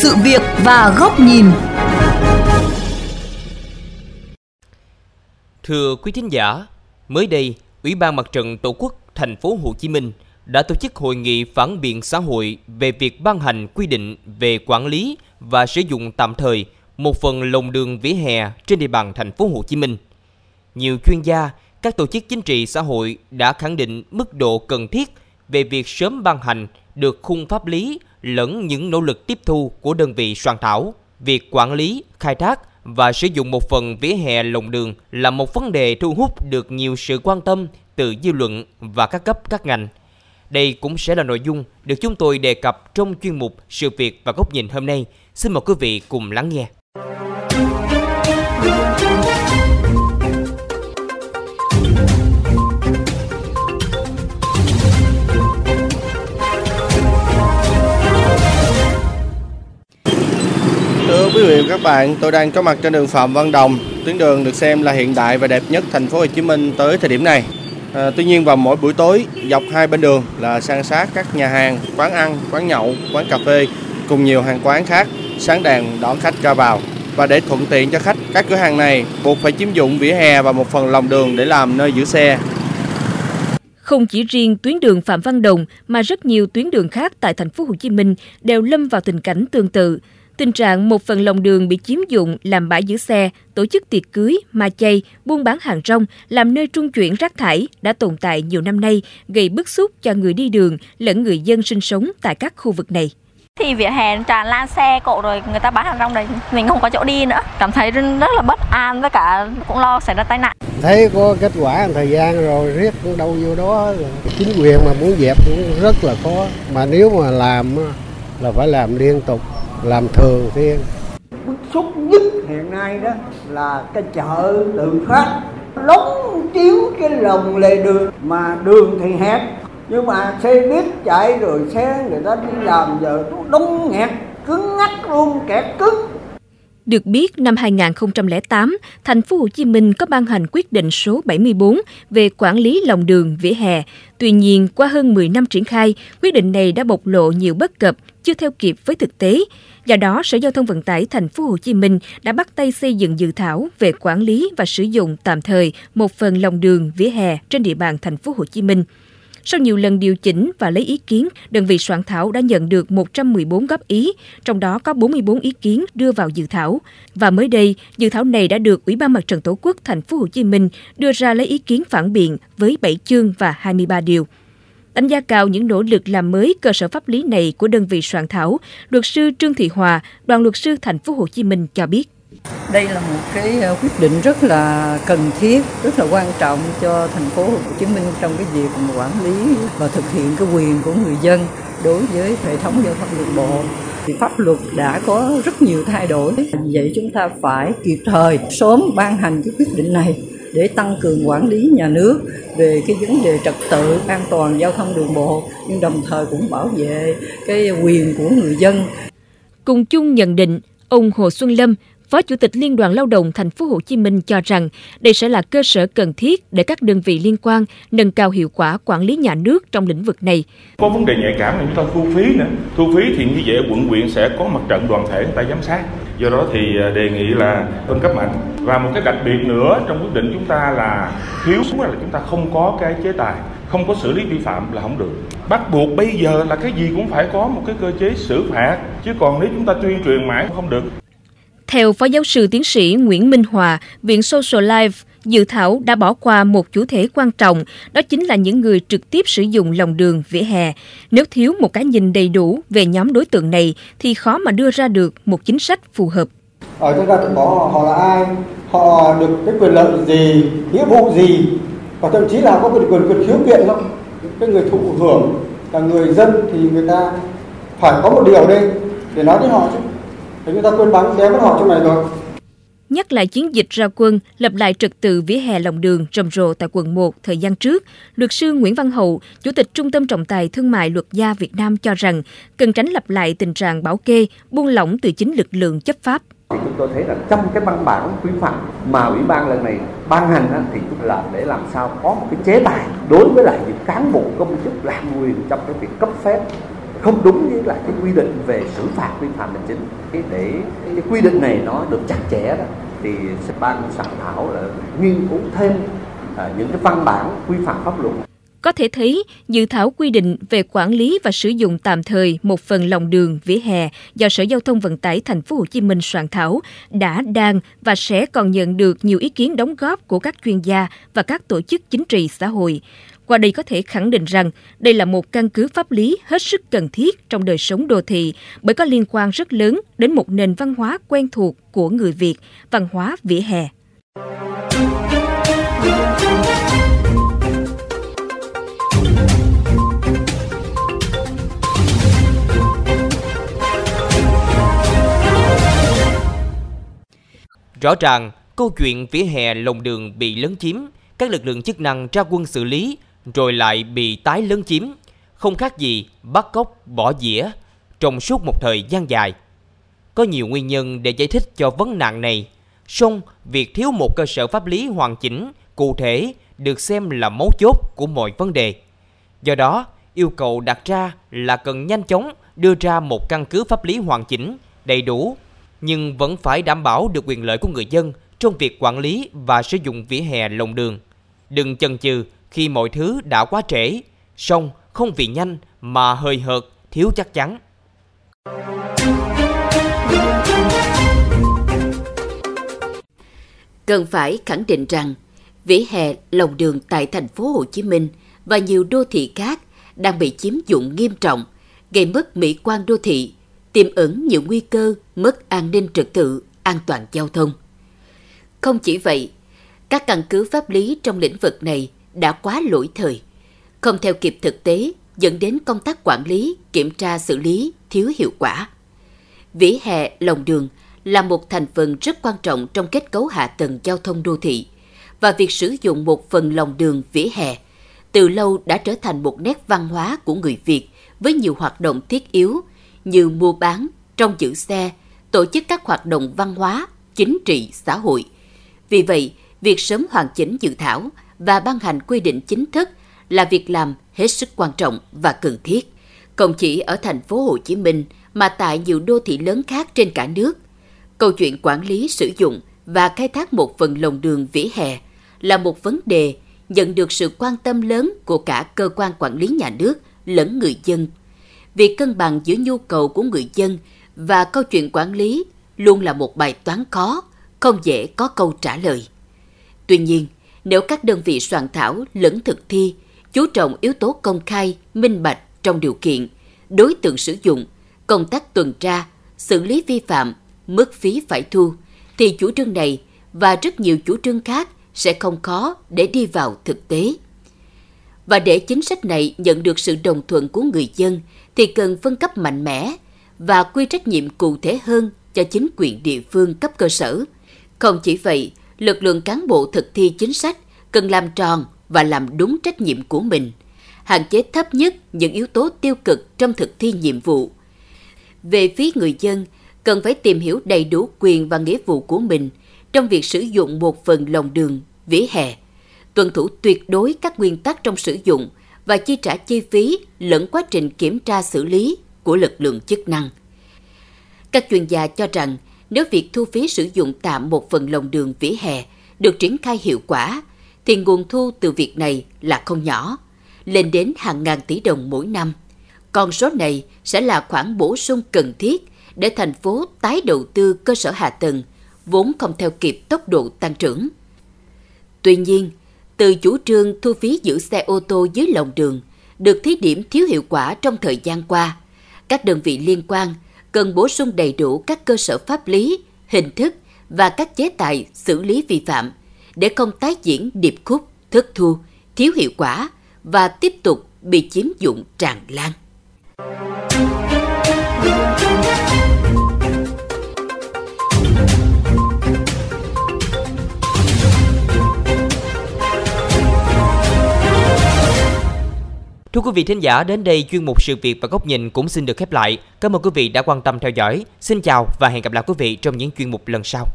sự việc và góc nhìn. Thưa quý thính giả, mới đây, Ủy ban Mặt trận Tổ quốc thành phố Hồ Chí Minh đã tổ chức hội nghị phản biện xã hội về việc ban hành quy định về quản lý và sử dụng tạm thời một phần lồng đường vỉa hè trên địa bàn thành phố Hồ Chí Minh. Nhiều chuyên gia, các tổ chức chính trị xã hội đã khẳng định mức độ cần thiết về việc sớm ban hành được khung pháp lý lẫn những nỗ lực tiếp thu của đơn vị soạn thảo. Việc quản lý, khai thác và sử dụng một phần vỉa hè lồng đường là một vấn đề thu hút được nhiều sự quan tâm từ dư luận và các cấp các ngành. Đây cũng sẽ là nội dung được chúng tôi đề cập trong chuyên mục Sự việc và góc nhìn hôm nay. Xin mời quý vị cùng lắng nghe. Các bạn, tôi đang có mặt trên đường Phạm Văn Đồng. Tuyến đường được xem là hiện đại và đẹp nhất thành phố Hồ Chí Minh tới thời điểm này. À, tuy nhiên vào mỗi buổi tối, dọc hai bên đường là san sát các nhà hàng, quán ăn, quán nhậu, quán cà phê cùng nhiều hàng quán khác sáng đèn đón khách ra vào. Và để thuận tiện cho khách, các cửa hàng này buộc phải chiếm dụng vỉa hè và một phần lòng đường để làm nơi giữ xe. Không chỉ riêng tuyến đường Phạm Văn Đồng mà rất nhiều tuyến đường khác tại thành phố Hồ Chí Minh đều lâm vào tình cảnh tương tự. Tình trạng một phần lòng đường bị chiếm dụng làm bãi giữ xe, tổ chức tiệc cưới, ma chay, buôn bán hàng rong, làm nơi trung chuyển rác thải đã tồn tại nhiều năm nay, gây bức xúc cho người đi đường lẫn người dân sinh sống tại các khu vực này. Thì vỉa hè tràn lan xe cộ rồi người ta bán hàng rong này mình không có chỗ đi nữa. Cảm thấy rất là bất an với cả cũng lo xảy ra tai nạn. Thấy có kết quả thời gian rồi riết đâu vô đó. Chính quyền mà muốn dẹp cũng rất là khó. Mà nếu mà làm là phải làm liên tục làm thường xuyên bức xúc nhất hiện nay đó là cái chợ tự phát, lóng chiếu cái lồng lề đường mà đường thì hẹp. Nhưng mà xe buýt chạy rồi xe người ta đi làm giờ nó đông nghẹt cứng ngắt luôn, kẹt cứng được biết, năm 2008, thành phố Hồ Chí Minh có ban hành quyết định số 74 về quản lý lòng đường vỉa hè. Tuy nhiên, qua hơn 10 năm triển khai, quyết định này đã bộc lộ nhiều bất cập, chưa theo kịp với thực tế. Do đó, Sở Giao thông Vận tải thành phố Hồ Chí Minh đã bắt tay xây dựng dự thảo về quản lý và sử dụng tạm thời một phần lòng đường vỉa hè trên địa bàn thành phố Hồ Chí Minh. Sau nhiều lần điều chỉnh và lấy ý kiến, đơn vị soạn thảo đã nhận được 114 góp ý, trong đó có 44 ý kiến đưa vào dự thảo. Và mới đây, dự thảo này đã được Ủy ban Mặt trận Tổ quốc thành phố Hồ Chí Minh đưa ra lấy ý kiến phản biện với 7 chương và 23 điều. Đánh giá cao những nỗ lực làm mới cơ sở pháp lý này của đơn vị soạn thảo, luật sư Trương Thị Hòa, đoàn luật sư thành phố Hồ Chí Minh cho biết. Đây là một cái ờ, quyết định rất là cần thiết, rất là quan trọng cho thành phố Hồ Chí Minh trong cái việc quản lý và thực hiện cái quyền của người dân đối với hệ thống giao thông đường bộ thì pháp luật đã có rất nhiều thay đổi vậy chúng ta phải kịp thời sớm ban hành cái quyết định này để tăng cường quản lý nhà nước về cái vấn đề trật tự an toàn giao thông đường bộ nhưng đồng thời cũng bảo vệ cái quyền của người dân. Cùng chung nhận định, ông Hồ Xuân Lâm, Phó Chủ tịch Liên đoàn Lao động Thành phố Hồ Chí Minh cho rằng đây sẽ là cơ sở cần thiết để các đơn vị liên quan nâng cao hiệu quả quản lý nhà nước trong lĩnh vực này. Có vấn đề nhạy cảm là chúng ta thu phí nữa. Thu phí thì như vậy quận huyện sẽ có mặt trận đoàn thể người ta giám sát. Do đó thì à, đề nghị là phân cấp mạnh. Và một cái đặc biệt nữa trong quyết định chúng ta là thiếu là chúng ta không có cái chế tài, không có xử lý vi phạm là không được bắt buộc bây giờ là cái gì cũng phải có một cái cơ chế xử phạt, chứ còn nếu chúng ta tuyên truyền mãi không được theo Phó Giáo sư Tiến sĩ Nguyễn Minh Hòa, Viện Social Life, dự thảo đã bỏ qua một chủ thể quan trọng, đó chính là những người trực tiếp sử dụng lòng đường vỉa hè. Nếu thiếu một cái nhìn đầy đủ về nhóm đối tượng này thì khó mà đưa ra được một chính sách phù hợp. Ở chúng ta cũng có họ là ai, họ được cái quyền lợi gì, nghĩa vụ gì, và thậm chí là có quyền quyền quyền khiếu kiện không? Cái người thụ hưởng là người dân thì người ta phải có một điều đây để nói với họ chứ thì chúng ta quên bắn đéo mất họ trong này rồi Nhắc lại chiến dịch ra quân, lập lại trật tự vỉa hè lòng đường rầm rộ tại quận 1 thời gian trước, luật sư Nguyễn Văn Hậu, Chủ tịch Trung tâm Trọng tài Thương mại Luật gia Việt Nam cho rằng cần tránh lặp lại tình trạng bảo kê, buông lỏng từ chính lực lượng chấp pháp. Thì chúng tôi thấy là trong cái văn bản quy phạm mà ủy ban lần này ban hành thì cũng là để làm sao có một cái chế tài đối với lại những cán bộ công chức làm quyền trong cái việc cấp phép không đúng với lại cái quy định về xử phạt vi phạm hành chính cái để cái quy định này nó được chặt chẽ đó thì ban soạn thảo là nghiên cứu thêm à, những cái văn bản quy phạm pháp luật có thể thấy, dự thảo quy định về quản lý và sử dụng tạm thời một phần lòng đường vỉa hè do Sở Giao thông Vận tải Thành phố Hồ Chí Minh soạn thảo đã đang và sẽ còn nhận được nhiều ý kiến đóng góp của các chuyên gia và các tổ chức chính trị xã hội. Qua đây có thể khẳng định rằng đây là một căn cứ pháp lý hết sức cần thiết trong đời sống đô thị bởi có liên quan rất lớn đến một nền văn hóa quen thuộc của người Việt, văn hóa vỉa hè. Rõ ràng, câu chuyện vỉa hè lồng đường bị lấn chiếm, các lực lượng chức năng ra quân xử lý, rồi lại bị tái lấn chiếm, không khác gì bắt cóc bỏ dĩa trong suốt một thời gian dài. Có nhiều nguyên nhân để giải thích cho vấn nạn này, song việc thiếu một cơ sở pháp lý hoàn chỉnh, cụ thể được xem là mấu chốt của mọi vấn đề. Do đó, yêu cầu đặt ra là cần nhanh chóng đưa ra một căn cứ pháp lý hoàn chỉnh, đầy đủ nhưng vẫn phải đảm bảo được quyền lợi của người dân trong việc quản lý và sử dụng vỉa hè lồng đường. Đừng chần chừ khi mọi thứ đã quá trễ, song không vì nhanh mà hơi hợt, thiếu chắc chắn. Cần phải khẳng định rằng vỉa hè lòng đường tại thành phố Hồ Chí Minh và nhiều đô thị khác đang bị chiếm dụng nghiêm trọng, gây mất mỹ quan đô thị tiềm ẩn nhiều nguy cơ mất an ninh trật tự, an toàn giao thông. Không chỉ vậy, các căn cứ pháp lý trong lĩnh vực này đã quá lỗi thời, không theo kịp thực tế dẫn đến công tác quản lý, kiểm tra xử lý thiếu hiệu quả. Vỉa hè, lòng đường là một thành phần rất quan trọng trong kết cấu hạ tầng giao thông đô thị và việc sử dụng một phần lòng đường vỉa hè từ lâu đã trở thành một nét văn hóa của người Việt với nhiều hoạt động thiết yếu như mua bán, trong giữ xe, tổ chức các hoạt động văn hóa, chính trị, xã hội. Vì vậy, việc sớm hoàn chỉnh dự thảo và ban hành quy định chính thức là việc làm hết sức quan trọng và cần thiết, không chỉ ở thành phố Hồ Chí Minh mà tại nhiều đô thị lớn khác trên cả nước. Câu chuyện quản lý sử dụng và khai thác một phần lòng đường vỉa hè là một vấn đề nhận được sự quan tâm lớn của cả cơ quan quản lý nhà nước lẫn người dân việc cân bằng giữa nhu cầu của người dân và câu chuyện quản lý luôn là một bài toán khó, không dễ có câu trả lời. Tuy nhiên, nếu các đơn vị soạn thảo lẫn thực thi chú trọng yếu tố công khai, minh bạch trong điều kiện, đối tượng sử dụng, công tác tuần tra, xử lý vi phạm, mức phí phải thu, thì chủ trương này và rất nhiều chủ trương khác sẽ không khó để đi vào thực tế. Và để chính sách này nhận được sự đồng thuận của người dân thì cần phân cấp mạnh mẽ và quy trách nhiệm cụ thể hơn cho chính quyền địa phương cấp cơ sở. Không chỉ vậy, lực lượng cán bộ thực thi chính sách cần làm tròn và làm đúng trách nhiệm của mình, hạn chế thấp nhất những yếu tố tiêu cực trong thực thi nhiệm vụ. Về phía người dân, cần phải tìm hiểu đầy đủ quyền và nghĩa vụ của mình trong việc sử dụng một phần lòng đường, vỉa hè, tuân thủ tuyệt đối các nguyên tắc trong sử dụng và chi trả chi phí lẫn quá trình kiểm tra xử lý của lực lượng chức năng. Các chuyên gia cho rằng nếu việc thu phí sử dụng tạm một phần lòng đường vỉa hè được triển khai hiệu quả, thì nguồn thu từ việc này là không nhỏ, lên đến hàng ngàn tỷ đồng mỗi năm. Con số này sẽ là khoản bổ sung cần thiết để thành phố tái đầu tư cơ sở hạ tầng, vốn không theo kịp tốc độ tăng trưởng. Tuy nhiên, từ chủ trương thu phí giữ xe ô tô dưới lòng đường được thí điểm thiếu hiệu quả trong thời gian qua. Các đơn vị liên quan cần bổ sung đầy đủ các cơ sở pháp lý, hình thức và các chế tài xử lý vi phạm để không tái diễn điệp khúc, thất thu, thiếu hiệu quả và tiếp tục bị chiếm dụng tràn lan. Thưa quý vị thính giả, đến đây chuyên mục sự việc và góc nhìn cũng xin được khép lại. Cảm ơn quý vị đã quan tâm theo dõi. Xin chào và hẹn gặp lại quý vị trong những chuyên mục lần sau.